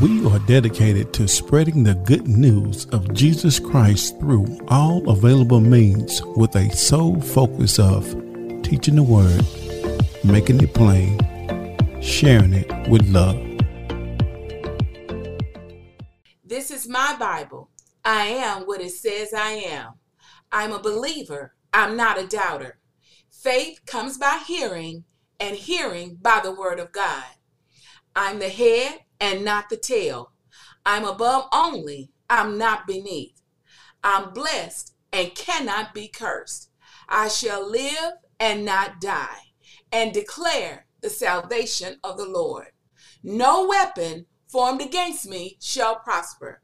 We are dedicated to spreading the good news of Jesus Christ through all available means with a sole focus of teaching the Word, making it plain, sharing it with love. This is my Bible. I am what it says I am. I'm a believer. I'm not a doubter. Faith comes by hearing, and hearing by the Word of God. I'm the head and not the tail. I'm above only, I'm not beneath. I'm blessed and cannot be cursed. I shall live and not die, and declare the salvation of the Lord. No weapon formed against me shall prosper.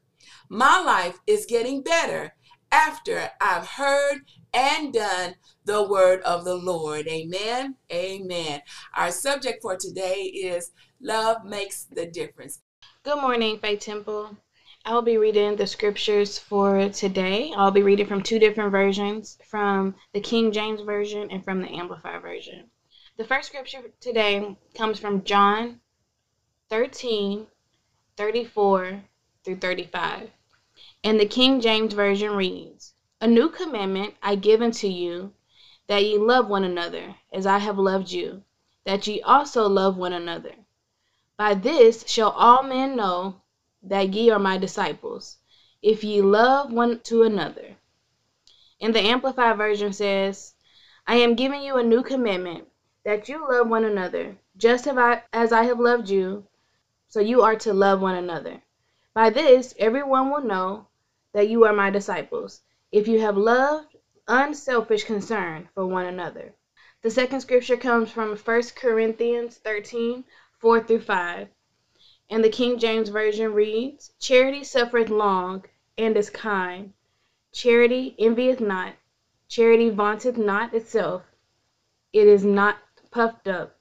My life is getting better after I've heard and done the word of the Lord. Amen. Amen. Our subject for today is love makes the difference. Good morning, Faith Temple. I'll be reading the scriptures for today. I'll be reading from two different versions from the King James Version and from the Amplified Version. The first scripture today comes from John 13 34 through 35. And the King James Version reads A new commandment I give unto you, that ye love one another, as I have loved you, that ye also love one another. By this shall all men know that ye are my disciples, if ye love one to another. And the Amplified Version says, I am giving you a new commandment, that you love one another, just as I have loved you, so you are to love one another. By this everyone will know that you are my disciples, if you have loved unselfish concern for one another. The second scripture comes from 1 Corinthians 13 4 through 5. And the King James Version reads Charity suffereth long and is kind. Charity envieth not. Charity vaunteth not itself. It is not puffed up,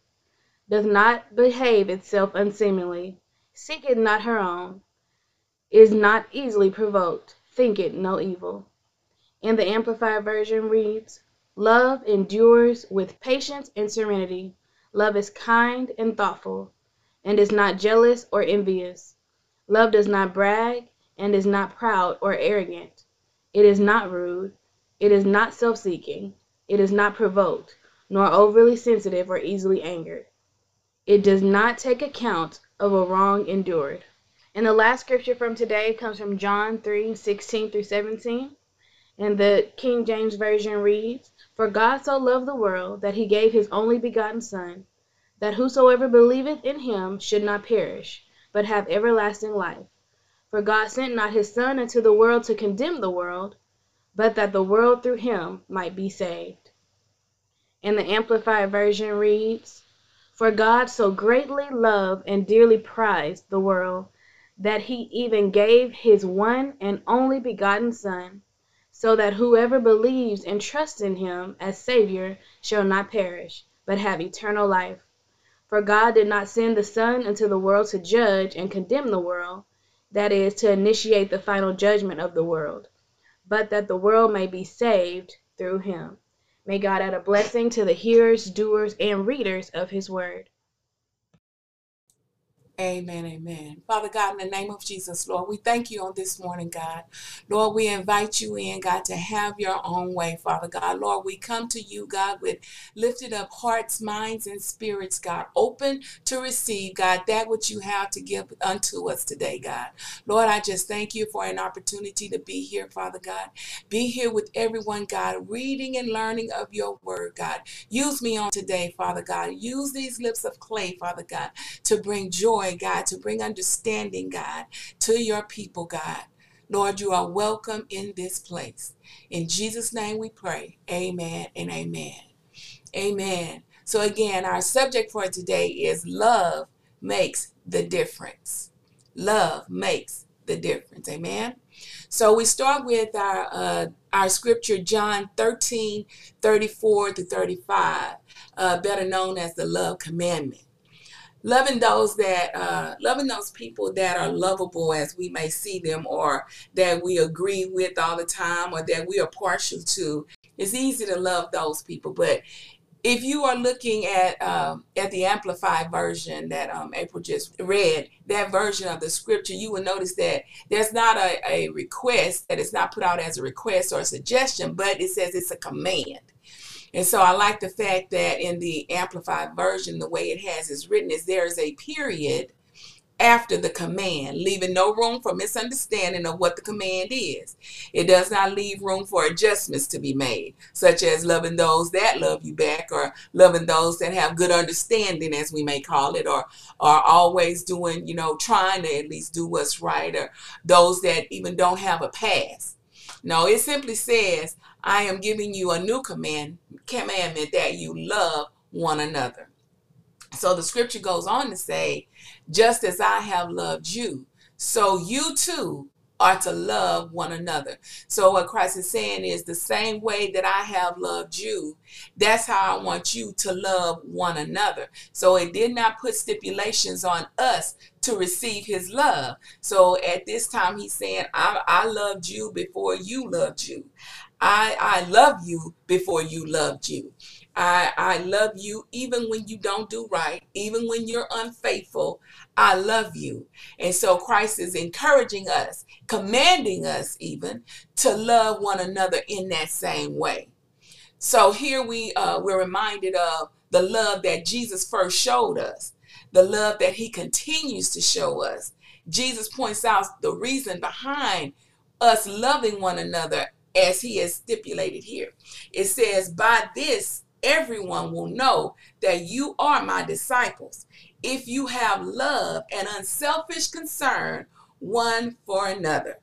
doth not behave itself unseemly, seeketh not her own, is not easily provoked, thinketh no evil. And the Amplified Version reads, Love endures with patience and serenity. Love is kind and thoughtful, and is not jealous or envious. Love does not brag, and is not proud or arrogant. It is not rude. It is not self seeking. It is not provoked, nor overly sensitive or easily angered. It does not take account of a wrong endured. And the last scripture from today comes from John 3 16 through 17. And the King James Version reads, For God so loved the world that he gave his only begotten Son, that whosoever believeth in him should not perish, but have everlasting life. For God sent not his Son into the world to condemn the world, but that the world through him might be saved. And the Amplified Version reads, For God so greatly loved and dearly prized the world that he even gave his one and only begotten Son, so that whoever believes and trusts in him as Savior shall not perish, but have eternal life. For God did not send the Son into the world to judge and condemn the world, that is, to initiate the final judgment of the world, but that the world may be saved through him. May God add a blessing to the hearers, doers, and readers of his word. Amen, amen. Father God, in the name of Jesus, Lord, we thank you on this morning, God. Lord, we invite you in, God, to have your own way, Father God. Lord, we come to you, God, with lifted up hearts, minds, and spirits, God, open to receive, God, that which you have to give unto us today, God. Lord, I just thank you for an opportunity to be here, Father God. Be here with everyone, God, reading and learning of your word, God. Use me on today, Father God. Use these lips of clay, Father God, to bring joy joy, God, to bring understanding, God, to your people, God. Lord, you are welcome in this place. In Jesus' name we pray. Amen and amen. Amen. So, again, our subject for today is love makes the difference. Love makes the difference. Amen. So we start with our uh, our scripture, John 13, 34 to 35, uh, better known as the love commandment loving those that uh, loving those people that are lovable as we may see them or that we agree with all the time or that we are partial to it's easy to love those people but if you are looking at um, at the amplified version that um, April just read, that version of the scripture, you will notice that there's not a, a request that is not put out as a request or a suggestion, but it says it's a command. And so I like the fact that in the amplified version, the way it has is written is there is a period after the command, leaving no room for misunderstanding of what the command is. It does not leave room for adjustments to be made, such as loving those that love you back, or loving those that have good understanding, as we may call it, or are always doing, you know, trying to at least do what's right, or those that even don't have a past. No, it simply says, I am giving you a new command, commandment that you love one another. So the scripture goes on to say, just as I have loved you, so you too are to love one another. So what Christ is saying is the same way that I have loved you, that's how I want you to love one another. So it did not put stipulations on us to receive his love. So at this time he's saying, I, I loved you before you loved you. I, I love you before you loved you. I, I love you even when you don't do right, even when you're unfaithful. I love you. And so Christ is encouraging us, commanding us even to love one another in that same way. So here we uh, we're reminded of the love that Jesus first showed us, the love that he continues to show us. Jesus points out the reason behind us loving one another as he has stipulated here. It says, By this everyone will know that you are my disciples if you have love and unselfish concern one for another.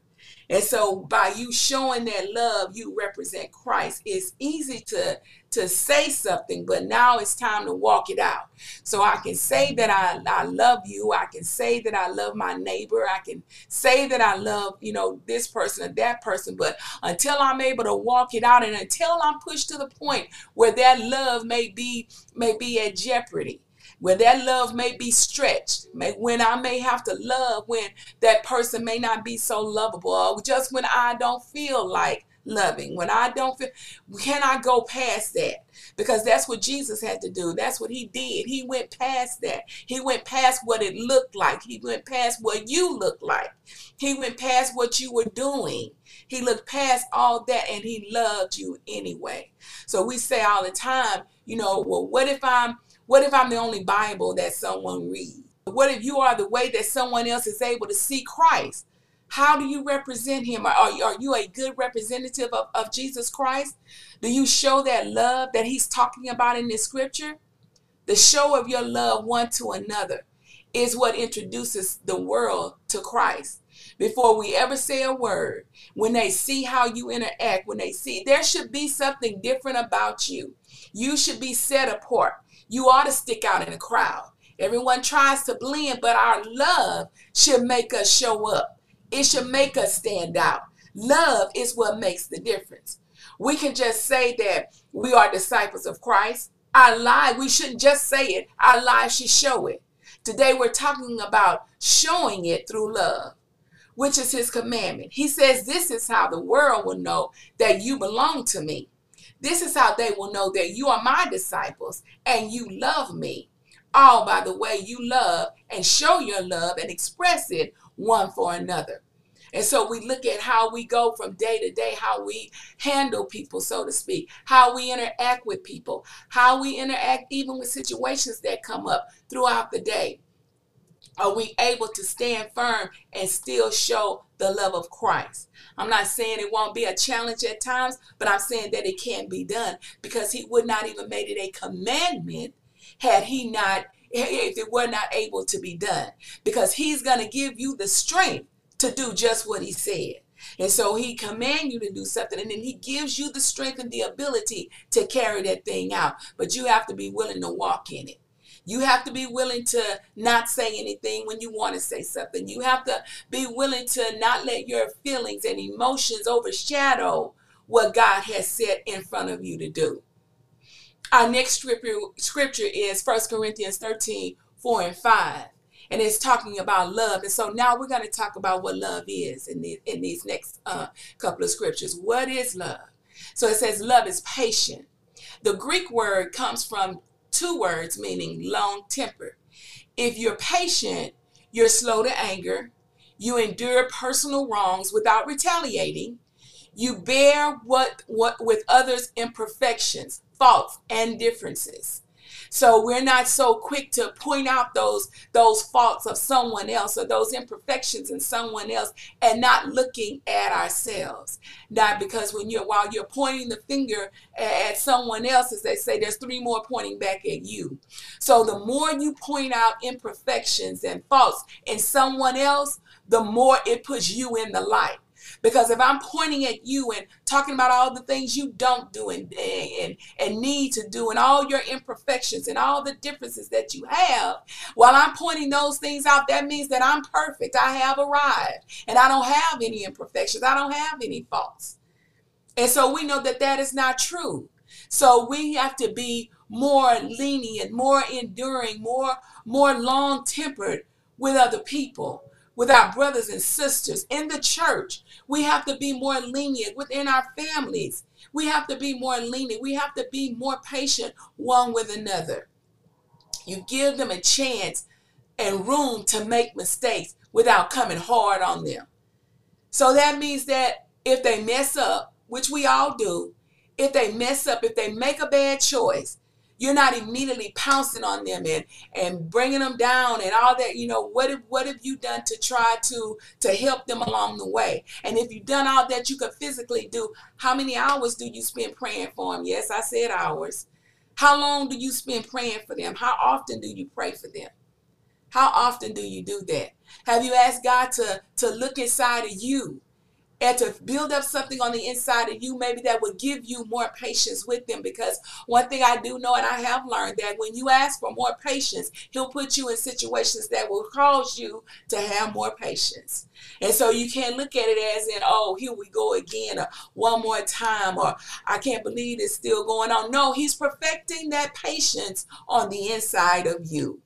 And so by you showing that love, you represent Christ. It's easy to to say something, but now it's time to walk it out. So I can say that I, I love you. I can say that I love my neighbor. I can say that I love, you know, this person or that person. But until I'm able to walk it out and until I'm pushed to the point where that love may be may be at jeopardy, where that love may be stretched, when I may have to love when that person may not be so lovable, or just when I don't feel like loving, when I don't feel, can I go past that? Because that's what Jesus had to do. That's what he did. He went past that. He went past what it looked like. He went past what you looked like. He went past what you were doing. He looked past all that and he loved you anyway. So we say all the time, you know, well, what if I'm what if I'm the only Bible that someone reads? What if you are the way that someone else is able to see Christ? How do you represent him? Are, are you a good representative of, of Jesus Christ? Do you show that love that he's talking about in this scripture? The show of your love one to another is what introduces the world to Christ. Before we ever say a word, when they see how you interact, when they see there should be something different about you. You should be set apart. You ought to stick out in a crowd. Everyone tries to blend, but our love should make us show up. It should make us stand out. Love is what makes the difference. We can just say that we are disciples of Christ. Our life, we shouldn't just say it, our lives should show it. Today we're talking about showing it through love, which is his commandment. He says, This is how the world will know that you belong to me. This is how they will know that you are my disciples and you love me. All by the way you love and show your love and express it one for another. And so we look at how we go from day to day, how we handle people, so to speak, how we interact with people, how we interact even with situations that come up throughout the day. Are we able to stand firm and still show the love of Christ? I'm not saying it won't be a challenge at times, but I'm saying that it can be done because he would not even made it a commandment had he not if it were not able to be done because he's going to give you the strength to do just what he said. And so he command you to do something and then he gives you the strength and the ability to carry that thing out. But you have to be willing to walk in it. You have to be willing to not say anything when you want to say something. You have to be willing to not let your feelings and emotions overshadow what God has set in front of you to do. Our next scripture, is 1 Corinthians 13, 4 and 5 and it's talking about love. And so now we're going to talk about what love is in, the, in these next uh, couple of scriptures. What is love? So it says, love is patient, The Greek word comes from two words meaning long tempered. If you're patient, you're slow to anger, you endure personal wrongs without retaliating, you bear what what with others' imperfections, faults, and differences. So we're not so quick to point out those those faults of someone else or those imperfections in someone else and not looking at ourselves. Not because when you're while you're pointing the finger at someone else, as they say, there's three more pointing back at you. So the more you point out imperfections and faults in someone else, the more it puts you in the light. Because if I'm pointing at you and talking about all the things you don't do and, and, and need to do and all your imperfections and all the differences that you have, while I'm pointing those things out, that means that I'm perfect. I have arrived and I don't have any imperfections. I don't have any faults. And so we know that that is not true. So we have to be more lenient, more enduring, more more long-tempered with other people with our brothers and sisters in the church. We have to be more lenient within our families. We have to be more lenient. We have to be more patient one with another. You give them a chance and room to make mistakes without coming hard on them. So that means that if they mess up, which we all do, if they mess up, if they make a bad choice, you're not immediately pouncing on them and and bringing them down and all that you know what have what have you done to try to to help them along the way? And if you've done all that you could physically do how many hours do you spend praying for them yes i said hours. How long do you spend praying for them? How often do you pray for them? How often do you do that? Have you asked god to to look inside of you and to build up something on the inside of you, maybe that would give you more patience with them. Because one thing I do know, and I have learned that when you ask for more patience, He'll put you in situations that will cause you to have more patience. And so you can't look at it as in, oh, here we go again, or one more time, or I can't believe it's still going on. No, He's perfecting that patience on the inside of you.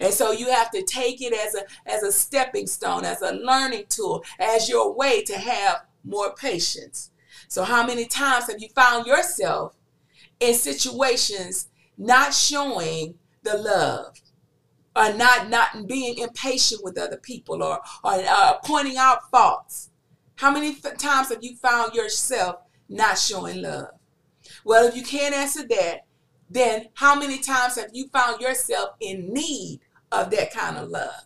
And so you have to take it as a as a stepping stone, as a learning tool, as your way to have more patience. So how many times have you found yourself in situations not showing the love? Or not not being impatient with other people or, or uh, pointing out faults. How many times have you found yourself not showing love? Well, if you can't answer that, then how many times have you found yourself in need of that kind of love?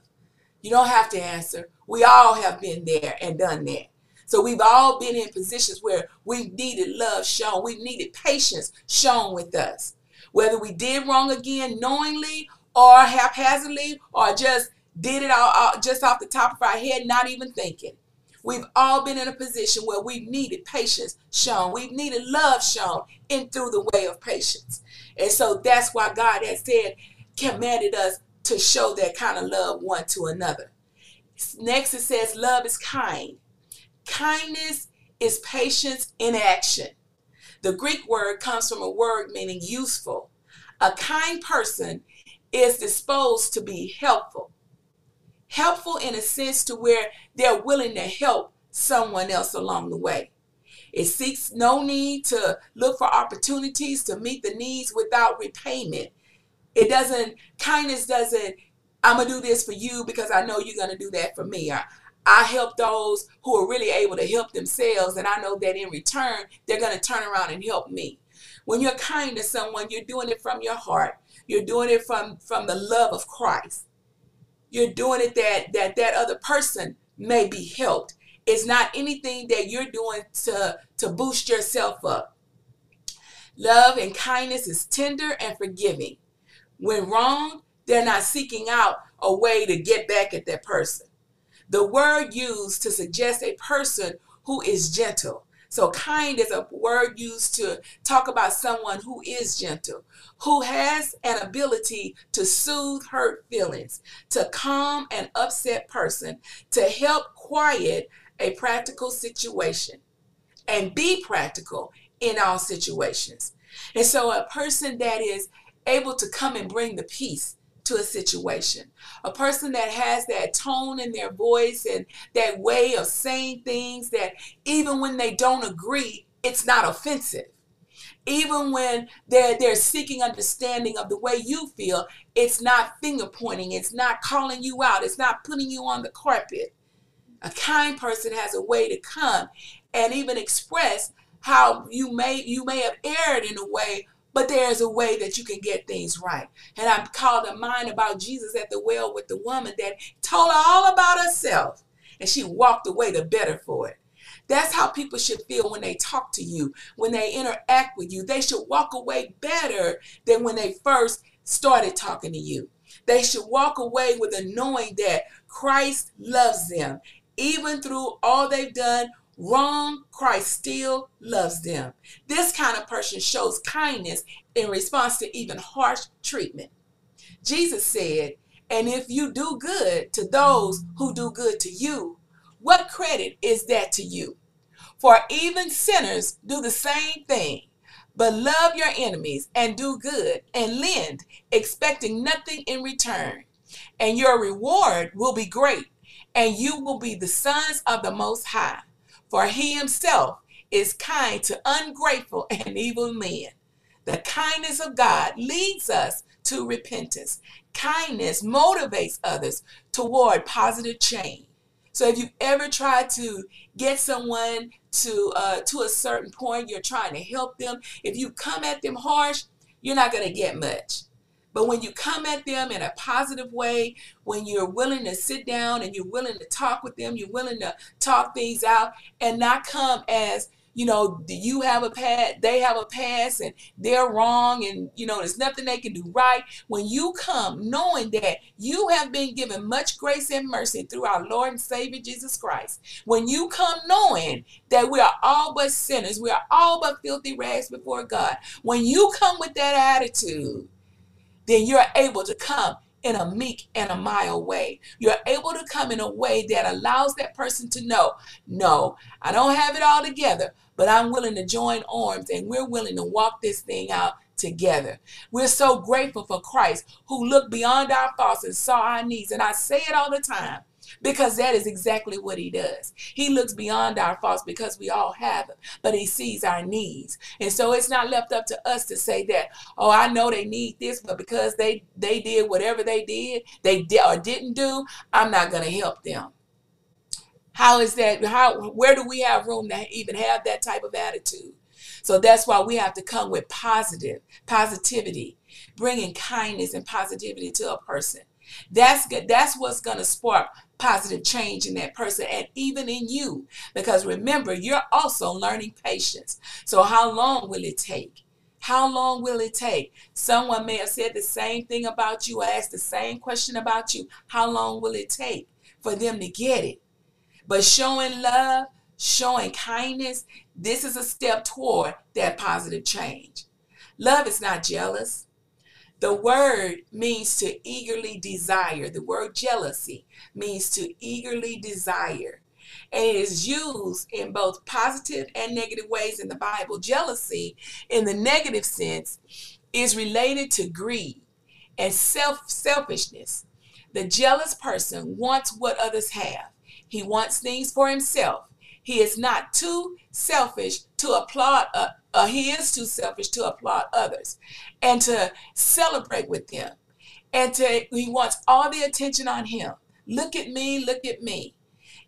You don't have to answer. We all have been there and done that. So we've all been in positions where we needed love shown, we needed patience shown with us. Whether we did wrong again knowingly or haphazardly or just did it all, all just off the top of our head, not even thinking. We've all been in a position where we've needed patience shown. We've needed love shown in through the way of patience. And so that's why God has said, commanded us to show that kind of love one to another. Next, it says, love is kind. Kindness is patience in action. The Greek word comes from a word meaning useful. A kind person is disposed to be helpful. Helpful in a sense to where they're willing to help someone else along the way. It seeks no need to look for opportunities to meet the needs without repayment it doesn't, kindness doesn't, I'm going to do this for you because I know you're going to do that for me. I, I help those who are really able to help themselves, and I know that in return, they're going to turn around and help me. When you're kind to someone, you're doing it from your heart. You're doing it from, from the love of Christ. You're doing it that, that that other person may be helped. It's not anything that you're doing to, to boost yourself up. Love and kindness is tender and forgiving. When wrong, they're not seeking out a way to get back at that person. The word used to suggest a person who is gentle. So, kind is a word used to talk about someone who is gentle, who has an ability to soothe hurt feelings, to calm an upset person, to help quiet a practical situation, and be practical in all situations. And so, a person that is able to come and bring the peace to a situation. A person that has that tone in their voice and that way of saying things that even when they don't agree, it's not offensive. Even when they're they're seeking understanding of the way you feel, it's not finger pointing, it's not calling you out, it's not putting you on the carpet. A kind person has a way to come and even express how you may you may have erred in a way but there's a way that you can get things right. And I called to mind about Jesus at the well with the woman that told her all about herself and she walked away the better for it. That's how people should feel when they talk to you, when they interact with you. They should walk away better than when they first started talking to you. They should walk away with a knowing that Christ loves them, even through all they've done wrong, Christ still loves them. This kind of person shows kindness in response to even harsh treatment. Jesus said, And if you do good to those who do good to you, what credit is that to you? For even sinners do the same thing. But love your enemies and do good and lend, expecting nothing in return. And your reward will be great, and you will be the sons of the Most High for he himself is kind to ungrateful and evil men. The kindness of God leads us to repentance. Kindness motivates others toward positive change. So if you ever try to get someone to uh, to a certain point, you're trying to help them. If you come at them harsh, you're not going to get much. But when you come at them in a positive way, when you're willing to sit down and you're willing to talk with them, you're willing to talk things out and not come as you know, do you have a past, they have a past, and they're wrong, and you know, there's nothing they can do right. When you come knowing that you have been given much grace and mercy through our Lord and Savior Jesus Christ, when you come knowing that we are all but sinners, we are all but filthy rags before God, when you come with that attitude, then you're able to come in a meek and a mild way. You're able to come in a way that allows that person to know, no, I don't have it all together, but I'm willing to join arms and we're willing to walk this thing out together. We're so grateful for Christ who looked beyond our faults and saw our needs. And I say it all the time because that is exactly what he does. He looks beyond our faults because we all have them, but he sees our needs. And so it's not left up to us to say that, oh, I know they need this, but because they they did whatever they did, they did or didn't do, I'm not going to help them. How is that how where do we have room to even have that type of attitude? So that's why we have to come with positive positivity, bringing kindness and positivity to a person. That's good. That's what's going to spark positive change in that person and even in you. Because remember, you're also learning patience. So, how long will it take? How long will it take? Someone may have said the same thing about you, asked the same question about you. How long will it take for them to get it? But showing love, showing kindness, this is a step toward that positive change. Love is not jealous. The word means to eagerly desire. The word jealousy means to eagerly desire. And it is used in both positive and negative ways in the Bible. Jealousy, in the negative sense, is related to greed and self selfishness. The jealous person wants what others have. He wants things for himself. He is not too selfish to applaud uh, uh, he is too selfish to applaud others and to celebrate with them. And to he wants all the attention on him. Look at me, look at me.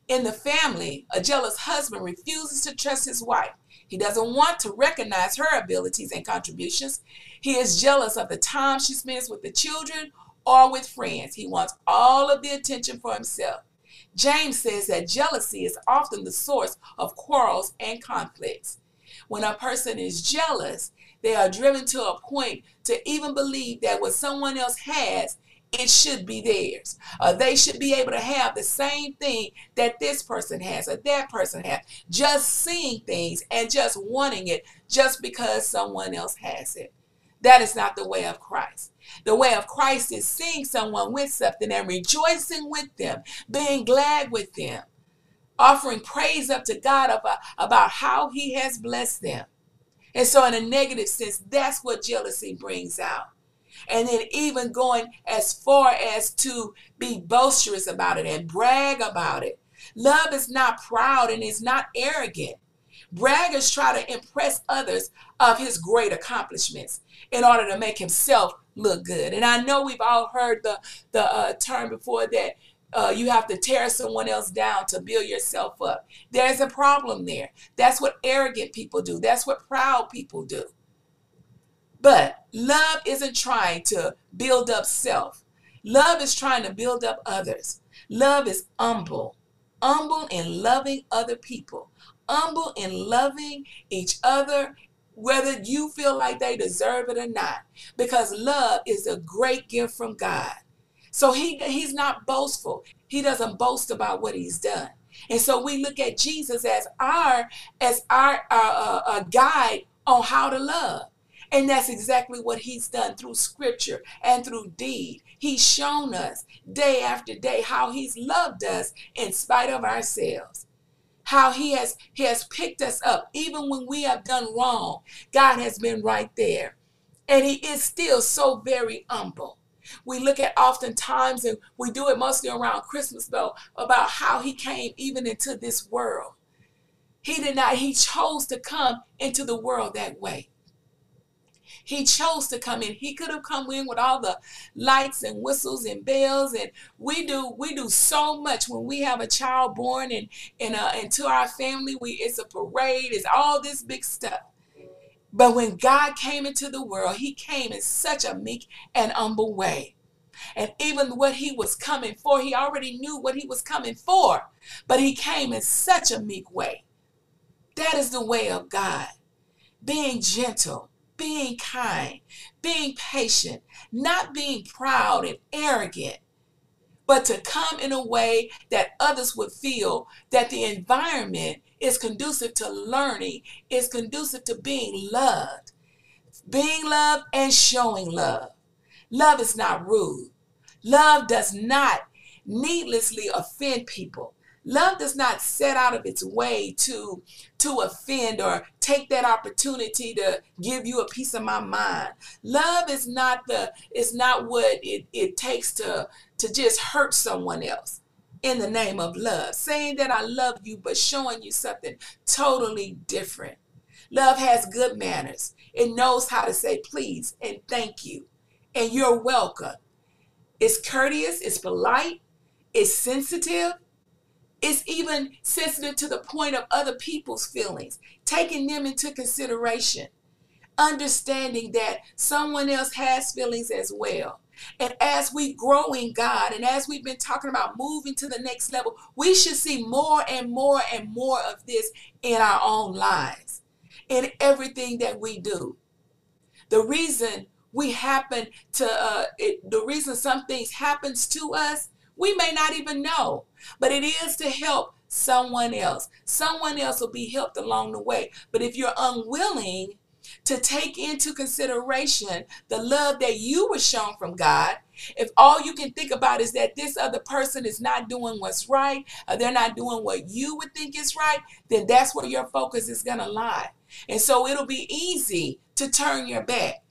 In the family, a jealous husband refuses to trust his wife. He doesn't want to recognize her abilities and contributions. He is jealous of the time she spends with the children or with friends. He wants all of the attention for himself. James says that jealousy is often the source of quarrels and conflicts. When a person is jealous, they are driven to a point to even believe that what someone else has, it should be theirs. Or they should be able to have the same thing that this person has or that person has. Just seeing things and just wanting it just because someone else has it. That is not the way of Christ. The way of Christ is seeing someone with something and rejoicing with them, being glad with them offering praise up to God about, uh, about how He has blessed them. And so, in a negative sense, that's what jealousy brings out. And then, even going as far as to be boisterous about it and brag about it. Love is not proud and is not arrogant. Braggers try to impress others of his great accomplishments in order to make himself look good. And I know we've all heard the the uh, term before that uh, you have to tear someone else down to build yourself up. There's a problem there. That's what arrogant people do. That's what proud people do. But love isn't trying to build up self. Love is trying to build up others. Love is humble, humble in loving other people, humble in loving each other, whether you feel like they deserve it or not, because love is a great gift from God. So he, he's not boastful. He doesn't boast about what he's done. And so we look at Jesus as our as our uh, uh, guide on how to love. And that's exactly what he's done through scripture and through deed. He's shown us day after day how he's loved us in spite of ourselves. How he has he has picked us up even when we have done wrong. God has been right there. And he is still so very humble. We look at oftentimes, and we do it mostly around Christmas though, about how he came even into this world. He did not, he chose to come into the world that way. He chose to come in. He could have come in with all the lights and whistles and bells, and we do we do so much when we have a child born and and uh, into our family. We it's a parade. It's all this big stuff. But when God came into the world, He came in such a meek and humble way. And even what he was coming for, he already knew what he was coming for, but he came in such a meek way. That is the way of God. Being gentle, being kind, being patient, not being proud and arrogant, but to come in a way that others would feel that the environment is conducive to learning, is conducive to being loved. Being loved and showing love. Love is not rude. Love does not needlessly offend people. Love does not set out of its way to to offend or take that opportunity to give you a piece of my mind. Love is not the is not what it, it takes to to just hurt someone else in the name of love. Saying that I love you but showing you something totally different. Love has good manners. It knows how to say please and thank you and you're welcome. It's courteous, it's polite, it's sensitive, it's even sensitive to the point of other people's feelings, taking them into consideration, understanding that someone else has feelings as well. And as we grow in God, and as we've been talking about moving to the next level, we should see more and more and more of this in our own lives, in everything that we do. The reason we happen to, uh, it, the reason some things happens to us we may not even know, but it is to help someone else. Someone else will be helped along the way. But if you're unwilling to take into consideration the love that you were shown from God, if all you can think about is that this other person is not doing what's right, or they're not doing what you would think is right, then that's where your focus is going to lie. And so it'll be easy to turn your back,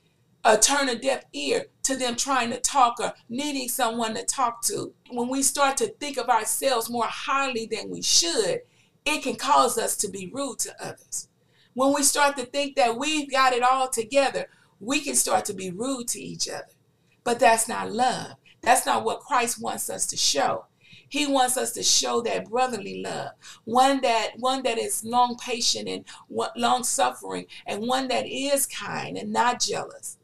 or turn a deaf ear to them trying to talk or needing someone to talk to. When we start to think of ourselves more highly than we should, it can cause us to be rude to others. When we start to think that we've got it all together, we can start to be rude to each other. But that's not love. That's not what Christ wants us to show. He wants us to show that brotherly love, one that one that is long patient and long suffering, and one that is kind and not jealous.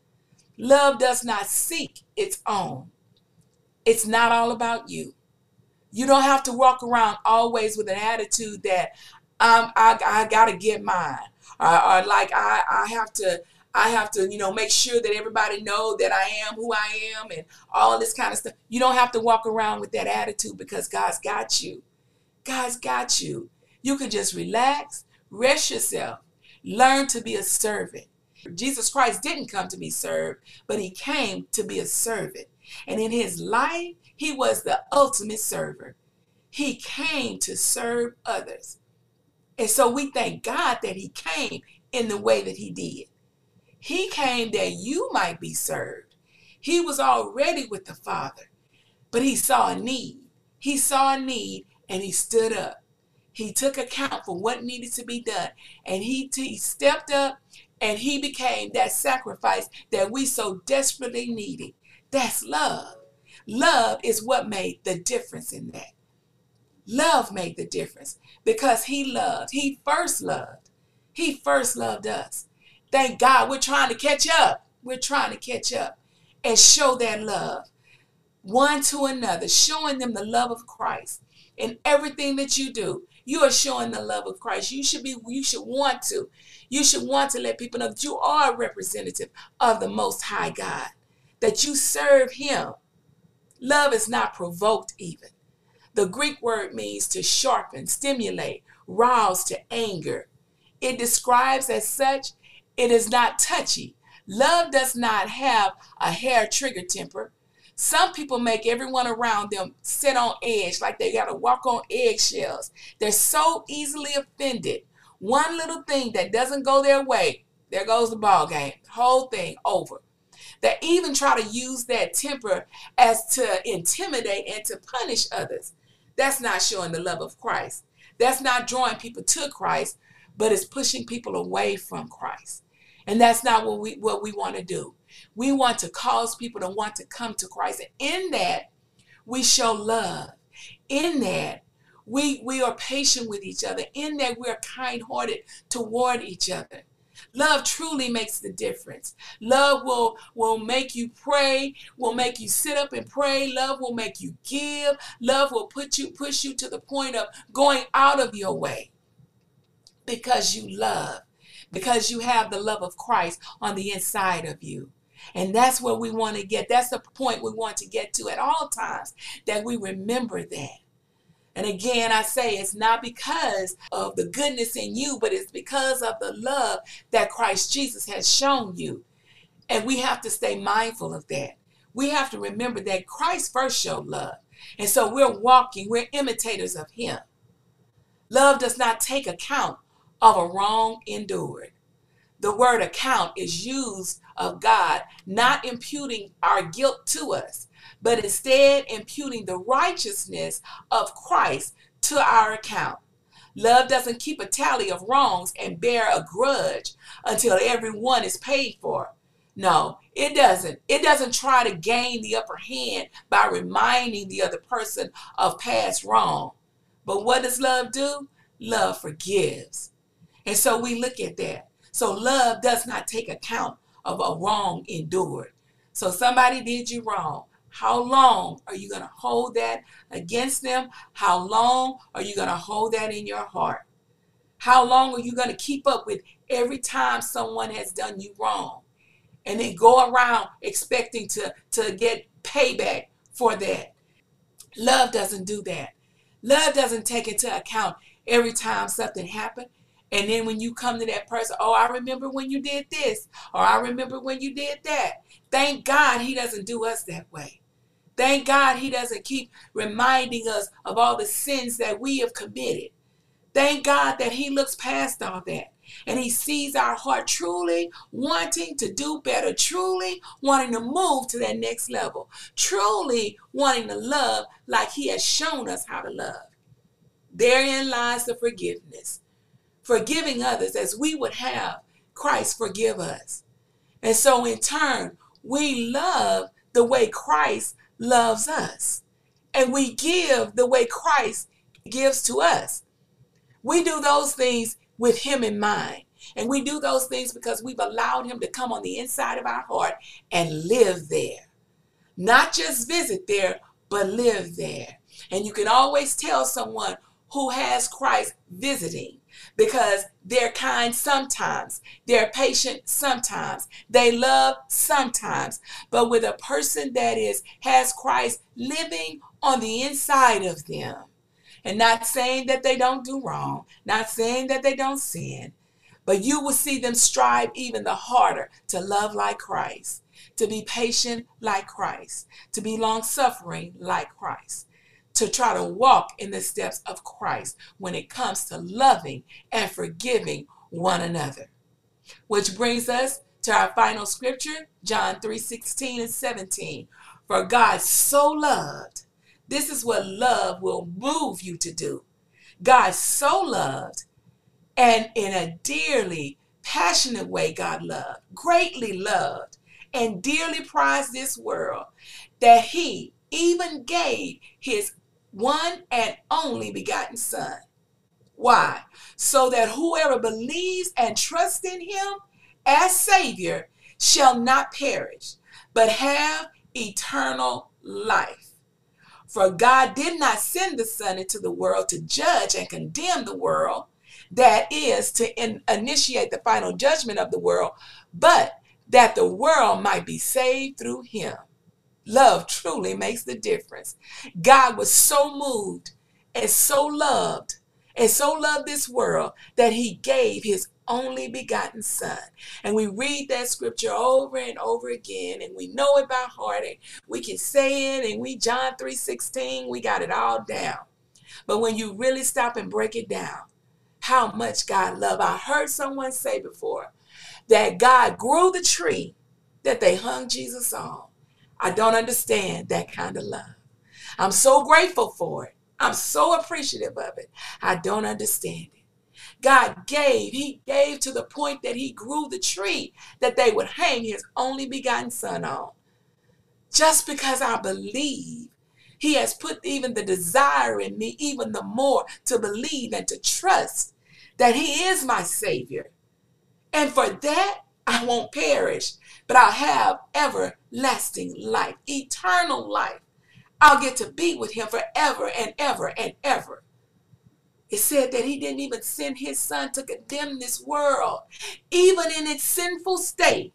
Love does not seek its own. It's not all about you. You don't have to walk around always with an attitude that um, I, I got to get mine, or, or like I, I have to I have to, you know, make sure that everybody know that I am who I am and all this kind of stuff. You don't have to walk around with that attitude because God's got you. God's got you. You can just relax, rest yourself, learn to be a servant. Jesus Christ didn't come to be served, but he came to be a servant. And in his life, he was the ultimate server. He came to serve others. And so we thank God that he came in the way that he did. He came that you might be served. He was already with the Father, but he saw a need. He saw a need and he stood up. He took account for what needed to be done. And he, he stepped up and he became that sacrifice that we so desperately needed. That's love. Love is what made the difference in that. Love made the difference because he loved. He first loved. He first loved us. Thank God we're trying to catch up. We're trying to catch up and show that love one to another, showing them the love of Christ in everything that you do. You are showing the love of Christ. You should be, you should want to. You should want to let people know that you are a representative of the Most High God, that you serve Him. Love is not provoked, even. The Greek word means to sharpen, stimulate, rouse to anger. It describes as such, it is not touchy. Love does not have a hair trigger temper. Some people make everyone around them sit on edge, like they got to walk on eggshells. They're so easily offended. One little thing that doesn't go their way, there goes the ball game. Whole thing over. They even try to use that temper as to intimidate and to punish others. That's not showing the love of Christ. That's not drawing people to Christ, but it's pushing people away from Christ. And that's not what we what we want to do. We want to cause people to want to come to Christ. And in that, we show love. In that, we, we are patient with each other. In that, we are kind hearted toward each other. Love truly makes the difference. Love will, will make you pray, will make you sit up and pray. Love will make you give. Love will put you, push you to the point of going out of your way because you love, because you have the love of Christ on the inside of you. And that's where we want to get. That's the point we want to get to at all times, that we remember that. And again, I say it's not because of the goodness in you, but it's because of the love that Christ Jesus has shown you. And we have to stay mindful of that. We have to remember that Christ first showed love. And so we're walking, we're imitators of Him. Love does not take account of a wrong endured. The word account is used of God, not imputing our guilt to us, but instead imputing the righteousness of Christ to our account. Love doesn't keep a tally of wrongs and bear a grudge until everyone is paid for. No, it doesn't. It doesn't try to gain the upper hand by reminding the other person of past wrong. But what does love do? Love forgives. And so we look at that. So love does not take account of a wrong endured. So somebody did you wrong. How long are you going to hold that against them? How long are you going to hold that in your heart? How long are you going to keep up with every time someone has done you wrong? And then go around expecting to, to get payback for that. Love doesn't do that. Love doesn't take into account every time something happened. And then when you come to that person, oh, I remember when you did this, or I remember when you did that. Thank God he doesn't do us that way. Thank God he doesn't keep reminding us of all the sins that we have committed. Thank God that he looks past all that and he sees our heart truly wanting to do better, truly wanting to move to that next level, truly wanting to love like he has shown us how to love. Therein lies the forgiveness forgiving others as we would have Christ forgive us. And so, in turn, we love the way Christ loves us, and we give the way Christ gives to us. We do those things with Him in mind. And we do those things because we've allowed Him to come on the inside of our heart and live there. Not just visit there, but live there. And you can always tell someone who has Christ visiting because they're kind sometimes, they're patient sometimes, they love sometimes. But with a person that is has Christ living on the inside of them, and not saying that they don't do wrong, not saying that they don't sin, but you will see them strive even the harder to love like Christ, to be patient like Christ, to be long suffering like Christ to try to walk in the steps of Christ when it comes to loving and forgiving one another. Which brings us to our final scripture, John 3 16 and 17. For God so loved, this is what love will move you to do. God so loved, and in a dearly passionate way, God loved, greatly loved, and dearly prized this world, that he even gave his one and only begotten Son. Why? So that whoever believes and trusts in him as Savior shall not perish, but have eternal life. For God did not send the Son into the world to judge and condemn the world, that is, to in, initiate the final judgment of the world, but that the world might be saved through him. Love truly makes the difference. God was so moved and so loved and so loved this world that he gave his only begotten son. And we read that scripture over and over again and we know it by heart and we can say it and we John 3:16, we got it all down. But when you really stop and break it down, how much God loved. I heard someone say before that God grew the tree that they hung Jesus on. I don't understand that kind of love. I'm so grateful for it. I'm so appreciative of it. I don't understand it. God gave, He gave to the point that He grew the tree that they would hang His only begotten Son on. Just because I believe, He has put even the desire in me, even the more to believe and to trust that He is my Savior. And for that, I won't perish, but I'll have everlasting life, eternal life. I'll get to be with Him forever and ever and ever. It said that he didn't even send his son to condemn this world. Even in its sinful state,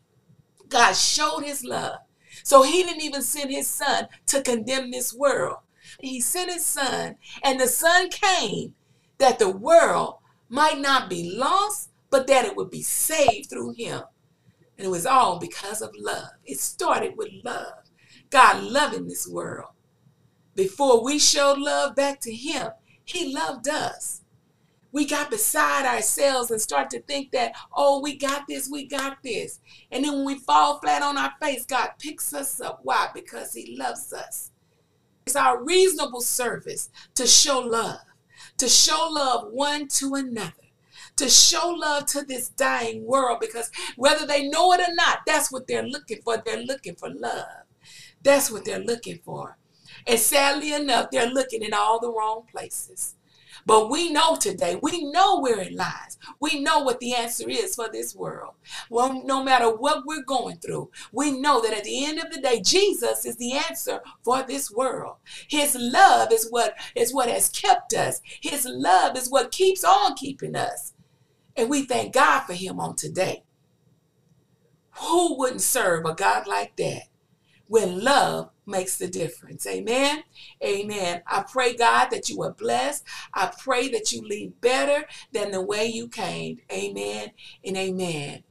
God showed his love. So he didn't even send his son to condemn this world. He sent his son, and the son came that the world might not be lost, but that it would be saved through him. And it was all because of love. It started with love. God loving this world. Before we showed love back to him, he loved us. We got beside ourselves and start to think that, oh, we got this, we got this. And then when we fall flat on our face, God picks us up. Why? Because He loves us. It's our reasonable service to show love, to show love one to another to show love to this dying world because whether they know it or not, that's what they're looking for. They're looking for love. That's what they're looking for. And sadly enough, they're looking in all the wrong places. But we know today, we know where it lies. We know what the answer is for this world. Well, no matter what we're going through, we know that at the end of the day, Jesus is the answer for this world. His love is what is what has kept us. His love is what keeps on keeping us. And we thank God for him on today. Who wouldn't serve a God like that? When love makes the difference. Amen. Amen. I pray, God, that you are blessed. I pray that you leave better than the way you came. Amen and amen.